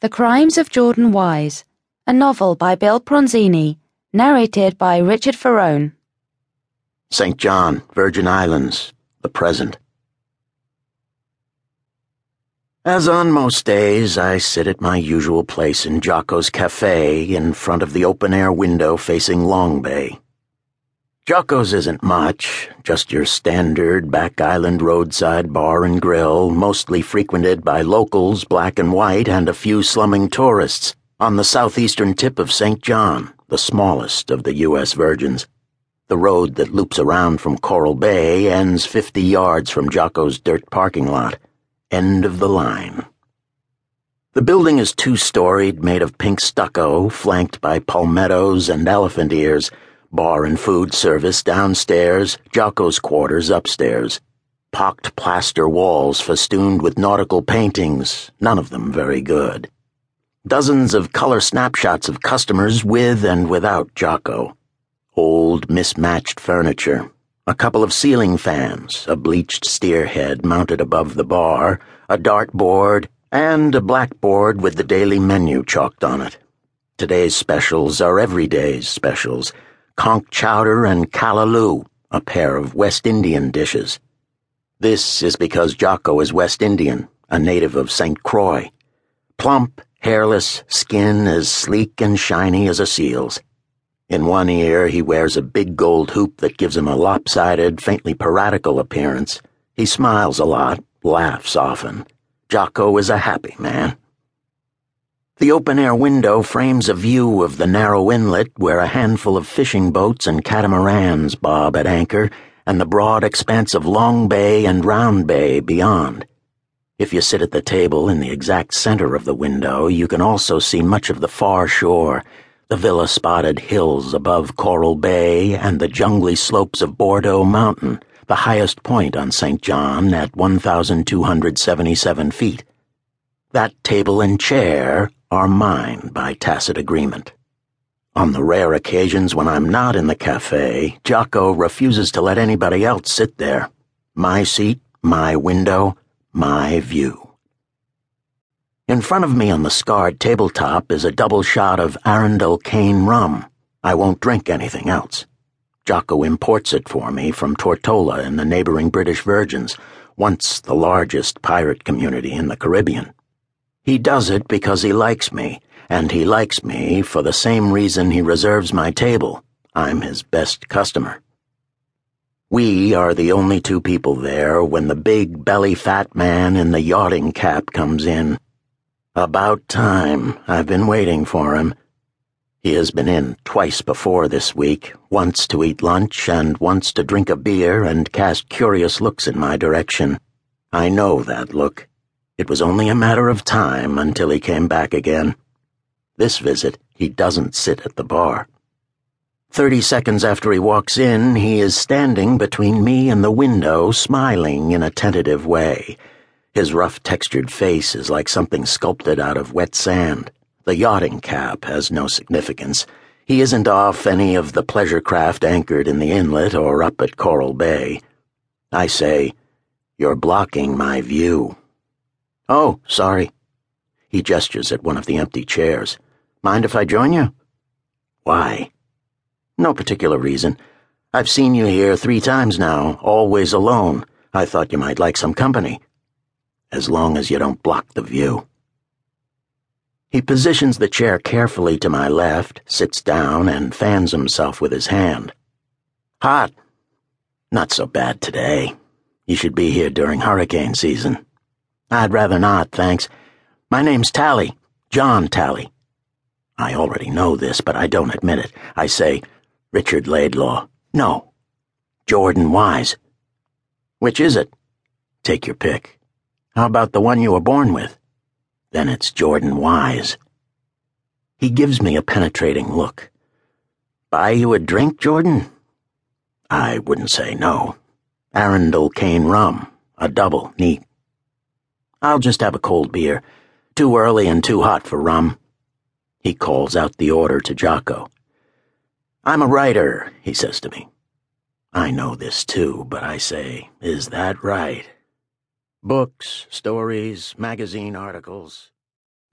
The Crimes of Jordan Wise, a novel by Bill Pronzini, narrated by Richard Ferrone. St. John, Virgin Islands, the present. As on most days, I sit at my usual place in Jocko's Cafe in front of the open air window facing Long Bay. Jocko's isn't much, just your standard back island roadside bar and grill, mostly frequented by locals, black and white, and a few slumming tourists, on the southeastern tip of St. John, the smallest of the U.S. Virgins. The road that loops around from Coral Bay ends 50 yards from Jocko's dirt parking lot. End of the line. The building is two storied, made of pink stucco, flanked by palmettos and elephant ears bar and food service downstairs, Jocko's quarters upstairs. Pocked plaster walls festooned with nautical paintings, none of them very good. Dozens of color snapshots of customers with and without Jocko. Old, mismatched furniture. A couple of ceiling fans, a bleached steer head mounted above the bar, a dartboard, and a blackboard with the daily menu chalked on it. Today's specials are everyday's specials conch chowder, and callaloo, a pair of West Indian dishes. This is because Jocko is West Indian, a native of St. Croix. Plump, hairless, skin as sleek and shiny as a seal's. In one ear, he wears a big gold hoop that gives him a lopsided, faintly piratical appearance. He smiles a lot, laughs often. Jocko is a happy man. The open air window frames a view of the narrow inlet where a handful of fishing boats and catamarans bob at anchor, and the broad expanse of Long Bay and Round Bay beyond. If you sit at the table in the exact center of the window, you can also see much of the far shore, the villa spotted hills above Coral Bay, and the jungly slopes of Bordeaux Mountain, the highest point on St. John at 1,277 feet. That table and chair are mine by tacit agreement. On the rare occasions when I'm not in the cafe, Jocko refuses to let anybody else sit there. My seat, my window, my view. In front of me on the scarred tabletop is a double shot of Arundel cane rum. I won't drink anything else. Jocko imports it for me from Tortola in the neighboring British Virgins, once the largest pirate community in the Caribbean. He does it because he likes me, and he likes me for the same reason he reserves my table. I'm his best customer. We are the only two people there when the big belly fat man in the yachting cap comes in. About time. I've been waiting for him. He has been in twice before this week, once to eat lunch and once to drink a beer and cast curious looks in my direction. I know that look. It was only a matter of time until he came back again. This visit, he doesn't sit at the bar. Thirty seconds after he walks in, he is standing between me and the window, smiling in a tentative way. His rough textured face is like something sculpted out of wet sand. The yachting cap has no significance. He isn't off any of the pleasure craft anchored in the inlet or up at Coral Bay. I say, You're blocking my view. Oh, sorry. He gestures at one of the empty chairs. Mind if I join you? Why? No particular reason. I've seen you here three times now, always alone. I thought you might like some company. As long as you don't block the view. He positions the chair carefully to my left, sits down, and fans himself with his hand. Hot. Not so bad today. You should be here during hurricane season. I'd rather not, thanks. My name's Tally, John Tally. I already know this, but I don't admit it. I say, Richard Laidlaw. No. Jordan Wise. Which is it? Take your pick. How about the one you were born with? Then it's Jordan Wise. He gives me a penetrating look. Buy you a drink, Jordan? I wouldn't say no. Arundel cane rum, a double, neat. I'll just have a cold beer. Too early and too hot for rum. He calls out the order to Jocko. I'm a writer, he says to me. I know this too, but I say, is that right? Books, stories, magazine articles.